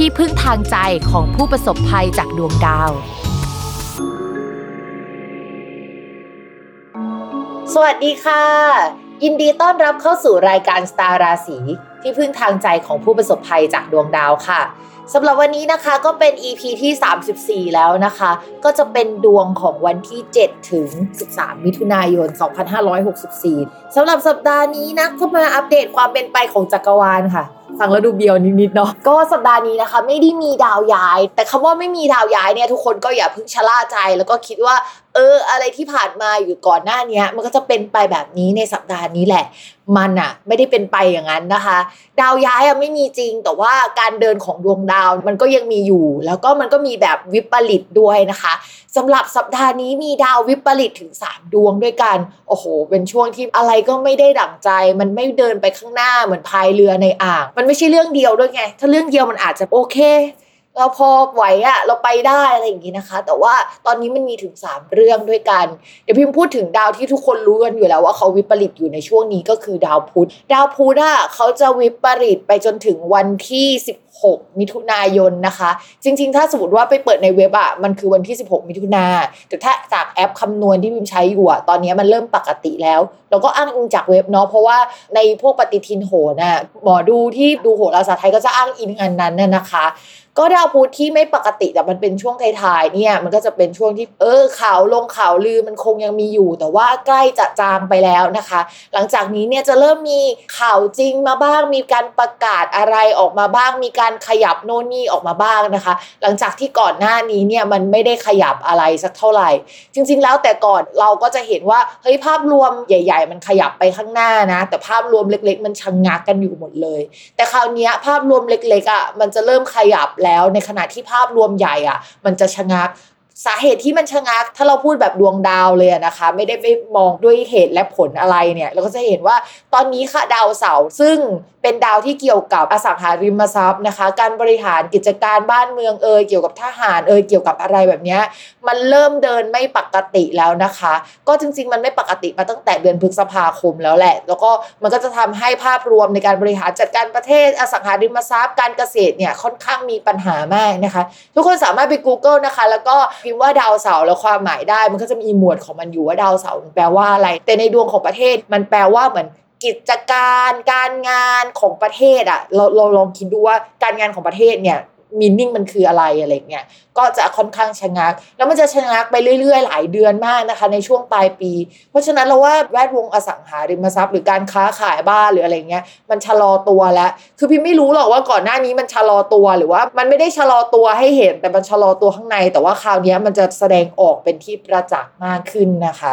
ที่พึ่งทางใจของผู้ประสบภัยจากดวงดาว สวัสดีค่ะ ยินดีต้อนรับเข้าสู่รายการสตาร์ราศีที่พึ่งทางใจของผู้ประสบภัยจากดวงดาวค่ะสำหรับวันนี้นะคะก็เป็น EP ที่ 34 แล้วนะคะ ก็จะเป็นดวงของวันที่ 7 ถึง 13 มิถุนายน 2564 สำหรับสัปดาห์นี้นะก็มาอัปเดตความเป็นไปของจักรวาลค่ะ ฟังแล้วดูเบียวนิดๆเนาะก็สัปดาห์นี้นะคะ ไม่ได้มีดาวย้าย แต่คำว่าไม่มีดาวย้ายเนี่ยทุกคนก็อย่าเพิ่งชะล่าใจ แล้วก็คิดว่า เออ อะไรที่ผ่านมาอยู่ก่อนหน้านี้มันก็จะเป็นไปแบบนี้ในสัปดาห์นี้แหละ มันอะไม่ได้เป็นไปอย่างนั้นนะคะ ดาวย้ายอะไม่มีจริง แต่ว่าการเดินของดวงดาวมันก็ยังมีอยู่ แล้วก็มันก็มีแบบวิปริตด้วยนะคะ สำหรับสัปดาห์นี้มีดาววิปริตถึง 3 ดวงด้วยกัน โอ้โห เป็นช่วงที่อะไรก็ไม่ได้ดั่งใจ มันไม่เดินไปข้างหน้าเหมือนพายเรือในอ่าง มันไม่ใช่เรื่องเดียวด้วยไง ถ้าเรื่องเดียวมันอาจจะโอเค เราพอไหวอะเราไปได้อะไรอย่างงี้นะคะ แต่ว่าตอนนี้มันมีถึง 3 เรื่องด้วยกัน เดี๋ยวพิมพูดถึงดาวที่ทุกคนรู้กันอยู่แล้วว่าเขาวิปริตอยู่ในช่วงนี้ก็คือดาวพุธ ดาวพุธอะเขาจะวิปริตไปจนถึงวันที่ 16 มิถุนายนนะคะ จริง ๆ ถ้าสมมติว่าไปเปิดในเว็บอะมันคือวันที่ 16 มิถุนาแต่ถ้าจากแอปคำนวณที่พิมใช้อยู่อะตอนนี้มันเริ่มปกติแล้ว เราก็อ้างอิงจากเว็บเนาะเพราะว่าในพวกปฏิทินโหน่ะหมอดูที่ดูโหราศาสตร์ไทยก็จะอ้างอิงอันนั้นน่ะนะคะก็ดาวพุธที่ไม่ปกติแต่มันเป็นช่วงท้ายๆเนี่ยมันก็จะเป็นช่วงที่เออข่าวลงข่าวลือมันคงยังมีอยู่ แต่ว่าใกล้จะจางไปแล้วนะคะ หลังจากนี้เนี่ยจะเริ่มมีข่าวจริงมาบ้างมีการประกาศอะไรออกมาบ้างมีการการขยับโน่นนี่ออกมาบ้างนะคะ หลังจากที่ก่อนหน้านี้เนี่ยมันไม่ได้ขยับอะไรสักเท่าไหร่ จริง ๆ แล้วแต่ก่อนเราก็จะเห็นว่าเฮ้ยภาพรวมใหญ่ ๆ มันขยับไปข้างหน้านะ แต่ภาพรวมเล็ก ๆ มันชะงงักกันอยู่หมดเลย แต่คราวนี้ภาพรวมเล็กๆอะมันจะเริ่มขยับแล้วในขณะที่ภาพรวมใหญ่อะ มันจะชะงัก สาเหตุที่มันชะงัก ถ้าเราพูดแบบดวงดาวเลยนะคะ ไม่ได้ไปมองด้วยเหตุและผลอะไรเนี่ย เราก็จะเห็นว่าตอนนี้ค่ะดาวเสาร์ซึ่งเป็นดาวที่เกี่ยวกับอสังหาริมทรัพย์นะคะ การบริหารกิจการบ้านเมืองเอยเกี่ยวกับทหารเอยเกี่ยวกับอะไรแบบนี้มันเริ่มเดินไม่ปกติแล้วนะคะ ก็จริง ๆ มันไม่ปกติมาตั้งแต่เดือนพฤษภาคมแล้วแหละ แล้วก็มันก็จะทำให้ภาพรวมในการบริหารจัดการประเทศอสังหาริมทรัพย์ การเกษตรเนี่ยค่อนข้างมีปัญหามากนะคะ ทุกคนสามารถไป Google นะคะ แล้วก็พิมพ์ว่าดาวเสาร์แล้วความหมายได้ มันก็จะมีหมวดของมันอยู่ว่าดาวเสาร์แปลว่าอะไร แต่ในดวงของประเทศมันแปลว่าเหมือนกิจการการงานของประเทศอะเราเราลองคิดดูว่าการงานของประเทศเนี่ย มีนิ่งมันคืออะไรอะไรเงี้ยก็จะค่อนข้างชะงัก แล้วมันจะชะงักไปเรื่อย ๆ หลายเดือนมากนะคะ ในช่วงปลายปี เพราะฉะนั้นเราว่าแวดวงอสังหาริมทรัพย์หรือการค้าขายบ้านหรืออะไรเงี้ยมันชะลอตัวแล้ว คือพี่ไม่รู้หรอกว่าก่อนหน้านี้มันชะลอตัวหรือว่า มันไม่ได้ชะลอตัวให้เห็นแต่มันชะลอตัวข้างใน แต่ว่าคราวนี้มันจะแสดงออกเป็นที่ประจักษ์มากขึ้นนะคะ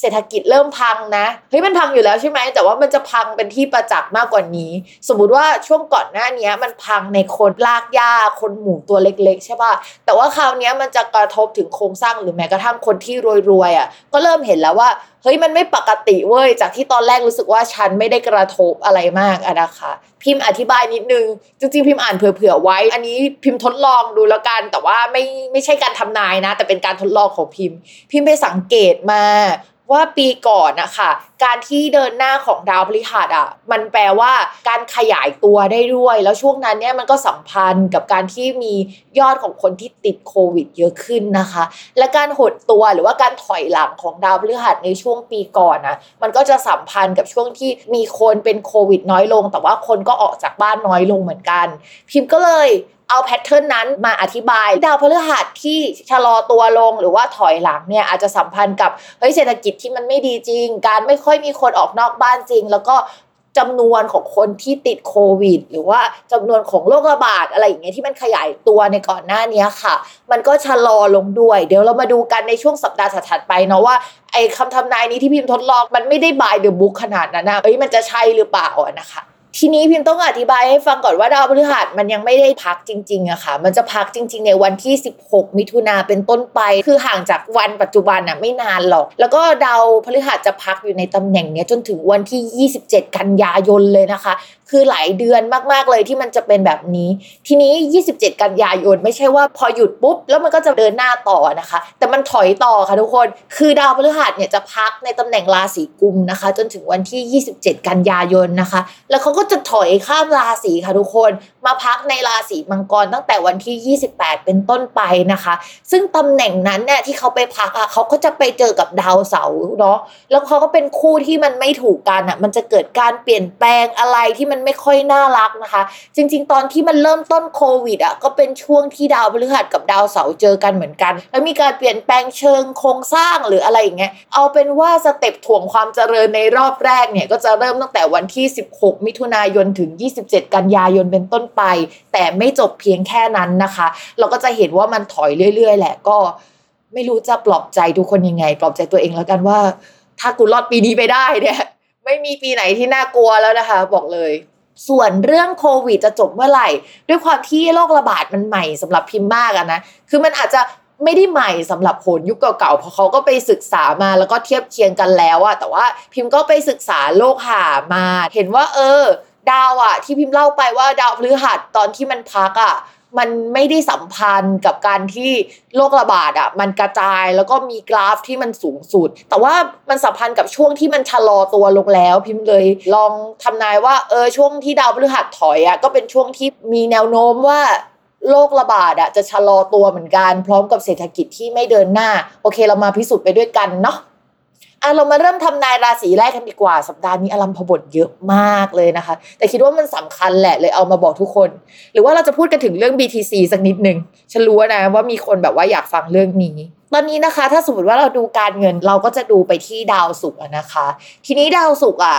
เศรษฐกิจเริ่มพังนะเฮ้ยมันพังอยู่แล้วใช่ไหมแต่ว่ามันจะพังเป็นที่ประจักษ์มากกว่านี้ สมมุติว่าช่วงก่อนหน้านี้มันพังในคนลากหญ้าคนหมู่ตัวเล็ก ๆ ใช่ป่ะแต่ว่าคราวนี้มันจะกระทบถึงโครงสร้างหรือแม้กระทั่งคนที่รวยๆอะก็เริ่มเห็นแล้วว่าเฮ้ยมันไม่ปกติเว้ยจากที่ตอนแรกรู้สึกว่าฉันไม่ได้กระทบอะไรมากอะนะคะ พิมพ์อธิบายนิดนึงจริงๆพิมพ์อ่านเผื่อๆไว้ อันนี้พิมพ์ทดลองดูแล้วกัน แต่ว่าไม่ไม่ใช่การทำนายนะ แต่เป็นการทดลองของพิมพ์ พิมพ์ไปสังเกตมาว่าปีก่อนนะคะการที่เดินหน้าของดาวพฤหัสอะมันแปลว่าการขยายตัวได้ด้วย แล้วช่วงนั้นเนี่ยมันก็สัมพันธ์กับการที่มียอดของคนที่ติดโควิด เยอะขึ้นนะคะ และการหดตัวหรือว่าการถอยหลังของดาวพฤหัสในช่วงปีก่อนนะมันก็จะสัมพันธ์กับช่วงที่มีคนเป็นโควิด น้อยลง แต่ว่าคนก็ออกจากบ้านน้อยลงเหมือนกัน พิมพ์ก็เลยเอาแพทเทิร์นนั้นมาอธิบาย ดาวพฤหัสที่ชะลอตัวลงหรือว่าถอยหลังเนี่ยอาจจะสัมพันธ์กับเฮ้ยเศรษฐกิจที่มันไม่ดีจริง การไม่ค่อยมีคนออกนอกบ้านจริง แล้วก็จำนวนของคนที่ติดโควิด หรือว่าจำนวนของโรคระบาดอะไรอย่างเงี้ยที่มันขยายตัวในก่อนหน้านี้ค่ะ มันก็ชะลอลงด้วย เดี๋ยวเรามาดูกันในช่วงสัปดาห์ถัดไปเนาะว่าไอ้คำทำนายนี้ที่พิมพ์ทดลองมันไม่ได้บายเดอะบุ๊กขนาดนั้นนะเอ้ยมันจะใช่หรือเปล่านะคะ ทีนี้พิมต้องอธิบายให้ฟังก่อนว่าดาวพฤหัสมันยังไม่ได้พักจริงๆอะค่ะ มันจะพักจริง ๆ ในวันที่ 16 มิถุนาเป็นต้นไป คือห่างจากวันปัจจุบันอะไม่นานหรอก แล้วก็ดาวพฤหัสจะพักอยู่ในตำแหน่งเนี้ยจนถึงวันที่ 27 กันยายนเลยนะคะ คือหลายเดือนมากๆเลยที่มันจะเป็นแบบนี้ ทีนี้ 27 กันยายนไม่ใช่ว่าพอหยุดปุ๊บ แล้วมันก็จะเดินหน้าต่อนะคะ แต่มันถอยต่อค่ะทุกคน คือดาวพฤหัสเนี่ยจะพักในตำแหน่งราศีกุมนะคะ จนถึงวันที่ 27 กันยายนนะคะ แล้วเขาก็จะถอยข้ามราศีค่ะทุกคน มาพักในราศีมังกรตั้งแต่วันที่ 28 เป็นต้นไปนะคะ ซึ่งตำแหน่งนั้นเนี่ยที่เขาไปพักอะเขาก็จะไปเจอกับดาวเสาร์เนาะแล้วเขาก็เป็นคู่ที่มันไม่ถูกกันอะมันจะเกิดการเปลี่ยนแปลงอะไรที่มันไม่ค่อยน่ารักนะคะ จริง ๆ ตอนที่มันเริ่มต้นโควิดอะก็เป็นช่วงที่ดาวพฤหัสกับดาวเสาร์เจอกันเหมือนกัน แล้วมีการเปลี่ยนแปลงเชิงโครงสร้างหรืออะไรอย่างเงี้ยเอาเป็นว่าสเต็ปถ่วงความเจริญในรอบแรกเนี่ยก็จะเริ่มตั้งแต่วันที่ 16 มิถุนายนถึง 27 กันยายนเป็นต้นไป แต่ไม่จบเพียงแค่นั้นนะคะ เราก็จะเห็นว่ามันถอยเรื่อย ๆ แหละก็ไม่รู้จะปลอบใจทุกคนยังไง ปลอบใจตัวเองแล้วกันว่า ถ้ากูรอดปีนี้ไปได้เนี่ย ไม่มีปีไหนที่น่ากลัวแล้วนะคะ บอกเลยส่วนเรื่องโควิดจะจบเมื่อไหร่ ด้วยความที่โรคระบาดมันใหม่สำหรับพิมพ์มากอะนะ คือมันอาจจะ ไม่ได้ใหม่สำหรับโหนยุคเก่าๆ เพราะเขาก็ไปศึกษามาแล้วก็เทียบเคียงกันแล้วอะแต่ว่าพิมพ์ก็ไปศึกษาโลกหามา เห็นว่าเออ ดาวอะที่พิมพ์เล่าไปว่าดาวพฤหัสตอนที่มันพักอะมันไม่ได้สัมพันธ์กับการที่โรคระบาดอะมันกระจายแล้วก็มีกราฟที่มันสูงสุด แต่ว่ามันสัมพันธ์กับช่วงที่มันชะลอตัวลงแล้ว พิมพ์เลยลองทำนายว่าเออช่วงที่ดาวพฤหัสถอยอะก็เป็นช่วงที่มีแนวโน้มว่า โรคระบาดอะจะชะลอตัวเหมือนกัน พร้อมกับเศรษฐกิจที่ไม่เดินหน้า โอเคเรามาพิสูจน์ไปด้วยกันเนาะอะเรามาเริ่มทำนายราศีแรกกันดีกว่า สัปดาห์นี้อลัมพบทเยอะมากเลยนะคะ แต่คิดว่ามันสำคัญแหละเลยเอามาบอกทุกคน หรือว่าเราจะพูดกันถึงเรื่อง BTC สักนิดหนึ่งฉันรู้นะว่ามีคนแบบว่าอยากฟังเรื่องนี้ ตอนนี้นะคะ ถ้าสมมติว่าเราดูการเงินเราก็จะดูไปที่ดาวศุกร์นะคะ ทีนี้ดาวศุกร์อะ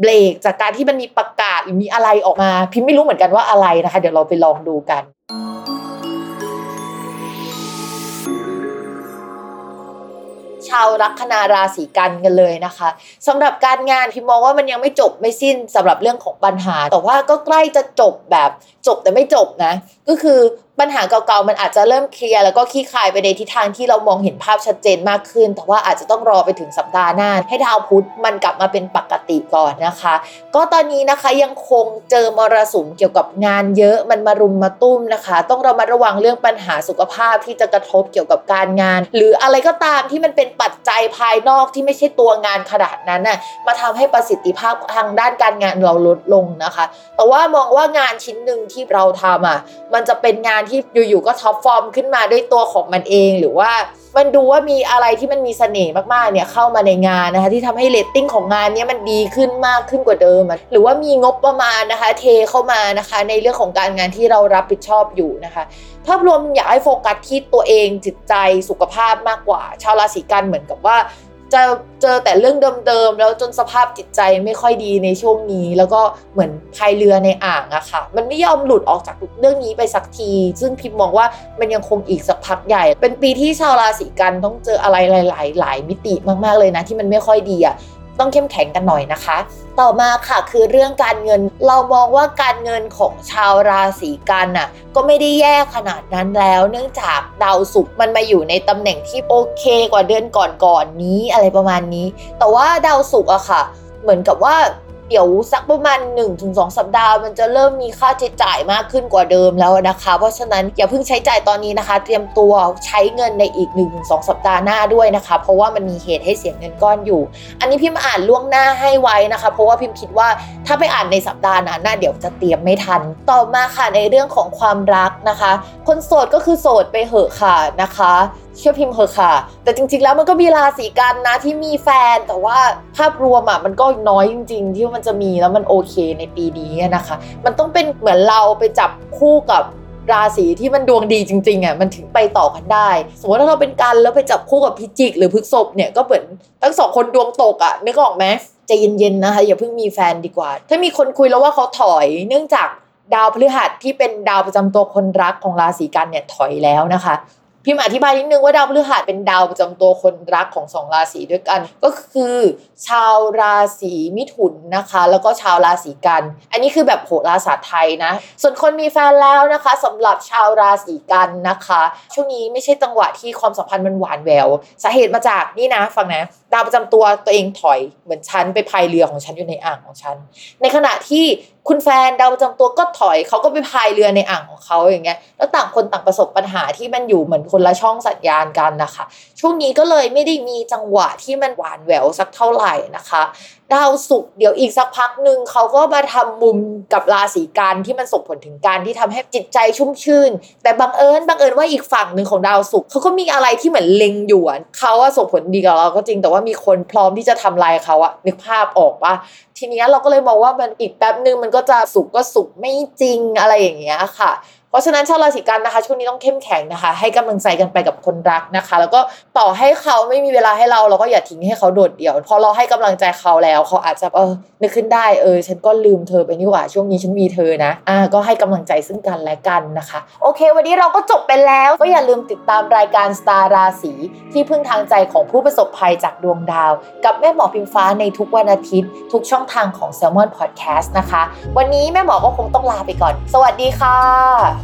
เบรกจากการที่มันมีประกาศหรือมีอะไรออกมา พิมพ์ไม่รู้เหมือนกันว่าอะไรนะคะ เดี๋ยวเราไปลองดูกัน ชาวลัคนาราศีกันกันเลยนะคะสำหรับการงานพิมมองว่ามันยังไม่จบไม่สิ้นสำหรับเรื่องของปัญหา แต่ว่าก็ใกล้จะจบแบบจบแต่ไม่จบนะ ก็คือปัญหาเก่าๆ มันอาจจะเริ่มเคลียร์แล้วก็คลี่คลายไปในทิศทางที่เรามองเห็นภาพชัดเจนมากขึ้น แต่ว่าอาจจะต้องรอไปถึงสัปดาห์หน้า ให้ดาวพุธมันกลับมาเป็นปกติก่อนนะคะ ก็ตอนนี้นะคะยังคงเจอมรสุมเกี่ยวกับงานเยอะมันมารุมมาตุ้มนะคะ ต้องเรามาระวังเรื่องปัญหาสุขภาพที่จะกระทบเกี่ยวกับการงาน หรืออะไรก็ตามที่มันเป็นปัจจัยภายนอกที่ไม่ใช่ตัวงานขนาดนั้นน่ะมาทำให้ประสิทธิภาพทางด้านการงานเราลดลงนะคะ แต่ว่ามองว่างานชิ้นหนึ่งที่เราทำอะมันจะเป็นงานที่อยู่ๆก็ top form ขึ้นมาด้วยตัวของมันเองหรือว่ามันดูว่ามีอะไรที่มันมีเสน่ห์มากๆเนี่ยเข้ามาในงานนะคะที่ทำให้เรตติ้งของงานนี้มันดีขึ้นมากขึ้นกว่าเดิม หรือว่ามีงบประมาณนะคะเทเข้ามานะคะในเรื่องของการงานที่เรารับผิดชอบอยู่นะคะ ภาพรวมอยากให้โฟกัสที่ตัวเองจิตใจสุขภาพมากกว่า ชาวราศีกันเหมือนกับว่า จะเจอแต่เรื่องเดิมๆแล้วจนสภาพจิตใจไม่ค่อยดีในช่วงนี้ แล้วก็เหมือนพายเรือในอ่างอะค่ะ มันไม่ยอมหลุดออกจากเรื่องนี้ไปสักที ซึ่งพิมมองว่ามันยังคงอีกสักพักใหญ่ เป็นปีที่ชาวราศีกันต้องเจออะไรหลาย ๆ หลายมิติมากๆเลยนะ ที่มันไม่ค่อยดีอะ ต้องเข้มแข็งกันหน่อยนะคะ ต่อมาค่ะคือเรื่องการเงินเรามองว่าการเงินของชาวราศีกันน่ะก็ไม่ได้แย่ขนาดนั้นแล้ว เนื่องจากดาวศุกร์มันมาอยู่ในตำแหน่งที่โอเคกว่าเดือนก่อนๆนนี้อะไรประมาณนี้ แต่ว่าดาวศุกร์อะค่ะ เหมือนกับว่า เดี๋ยวสักประมาณ 1-2 สัปดาห์ มันจะเริ่มมีค่าใช้จ่ายมากขึ้นกว่าเดิมแล้วนะคะ เพราะฉะนั้นอย่าเพิ่งใช้จ่ายตอนนี้นะคะ เตรียมตัวใช้เงินในอีก 1-2 สัปดาห์หน้าด้วยนะคะ เพราะว่ามันมีเหตุให้เสียเงินก้อนอยู่ อันนี้พิมพ์อ่านล่วงหน้าให้ไว้นะคะ เพราะว่าพิมพ์คิดว่าถ้าไปอ่านในสัปดาห์นั้นน่าเดี๋ยวจะเตรียมไม่ทัน ต่อมาค่ะในเรื่องของความรักนะคะ คนโสดก็คือโสดไปเหอะค่ะนะคะ เชื่อพิมพ์เหอค่ะ แต่จริง ๆ แล้วมันก็มีราศีกันนะที่มีแฟน แต่ว่าภาพรวมอะมันก็น้อยจริง ๆ ที่มันจะมีแล้วมันโอเคในปีนี้นะคะ มันต้องเป็นเหมือนเราไปจับคู่กับราศีที่มันดวงดีจริงๆอะมันถึงไปต่อกันได้ สมมติถ้าเราเป็นกันแล้วไปจับคู่กับพิจิก หรือพฤกษบเนี่ยก็เหมือนทั้งสองคนดวงตกอะนึกออกไหมใจเย็นๆนะคะอย่าเพิ่งมีแฟนดีกว่า ถ้ามีคนคุยแล้วว่าเขาถอยเนื่องจากดาวพฤหัสที่เป็นดาวประจำตัวคนรักของราศีกันเนี่ยถอยแล้วนะคะ พิมพ์อธิบายนิดนึงว่าดาวพฤหัสเป็นดาวประจำตัวคนรักของสองราศีด้วยกัน ก็คือ ชาวราศีมิถุนนะคะ แล้วก็ชาวราศีกัน อันนี้คือแบบโหราศาสตร์ไทยนะ ส่วนคนมีแฟนแล้วนะคะสำหรับชาวราศีกันนะคะ ช่วงนี้ไม่ใช่จังหวะที่ความสัมพันธ์มันหวานแววสาเหตุมาจากนี่นะฟังนะดาวประจำตัวตัวเองถอยเหมือนฉันไปพายเรือของฉันอยู่ในอ่างของฉันในขณะที่ คุณแฟนดาวประจำตัวก็ถอยเขาก็ไปพายเรือในอ่างของเขาอย่างเงี้ยแล้วต่างคนต่างประสบปัญหาที่มันอยู่เหมือนคนละช่องสัญญาณกันนะคะช่วงนี้ก็เลยไม่ได้มีจังหวะที่มันหวานแหววสักเท่าไหร่นะคะดาวศุกร์เดี๋ยวอีกสักพักหนึ่งเขาก็มาทำมุมกับราศีกันที่มันส่งผลถึงการที่ทำให้จิตใจชุ่มชื่น แต่บังเอิญบังเอิญว่าอีกฝั่งหนึ่งของดาวศุกร์เขาก็มีอะไรที่เหมือนเล็งอยู่เขาว่าส่งผลดีกับเราก็จริงแต่ว่ามีคนพร้อมที่จะทำลายเขาอะนึกภาพออกปะทีนี้เราก็เลยมองว่ามันอีกแป๊บหนึ่งมันก็จะสุกก็สุกไม่จริงอะไรอย่างเงี้ยค่ะ เพราะฉะนั้นชาวราศีกันนะคะ ช่วงนี้ต้องเข้มแข็งนะคะ ให้กำลังใจกันไปกับคนรักนะคะ แล้วก็ต่อให้เขาไม่มีเวลาให้เราเราก็อย่าทิ้งให้เขาโดดเดี่ยวพอเราให้กำลังใจเขาแล้ว เขาอาจจะเออนึกขึ้นได้เออฉันก็ลืมเธอไปนี่หว่าช่วงนี้ฉันมีเธอนะอ่าก็ให้กำลังใจซึ่งกันและกันนะคะ โอเค วันนี้เราก็จบไปแล้วก็อย่าลืมติดตามรายการสตาร์ราศีที่พึ่งทางใจของผู้ประสบภัยจากดวงดาว กับแม่หมอพิมฟ้าในทุกวันอาทิตย์ ทุกช่องทางของ s ซ l m o n Podcast นะคะ วันนี้แม่หมอก็คงต้องลาไปก่อน สวัสดีค่ะ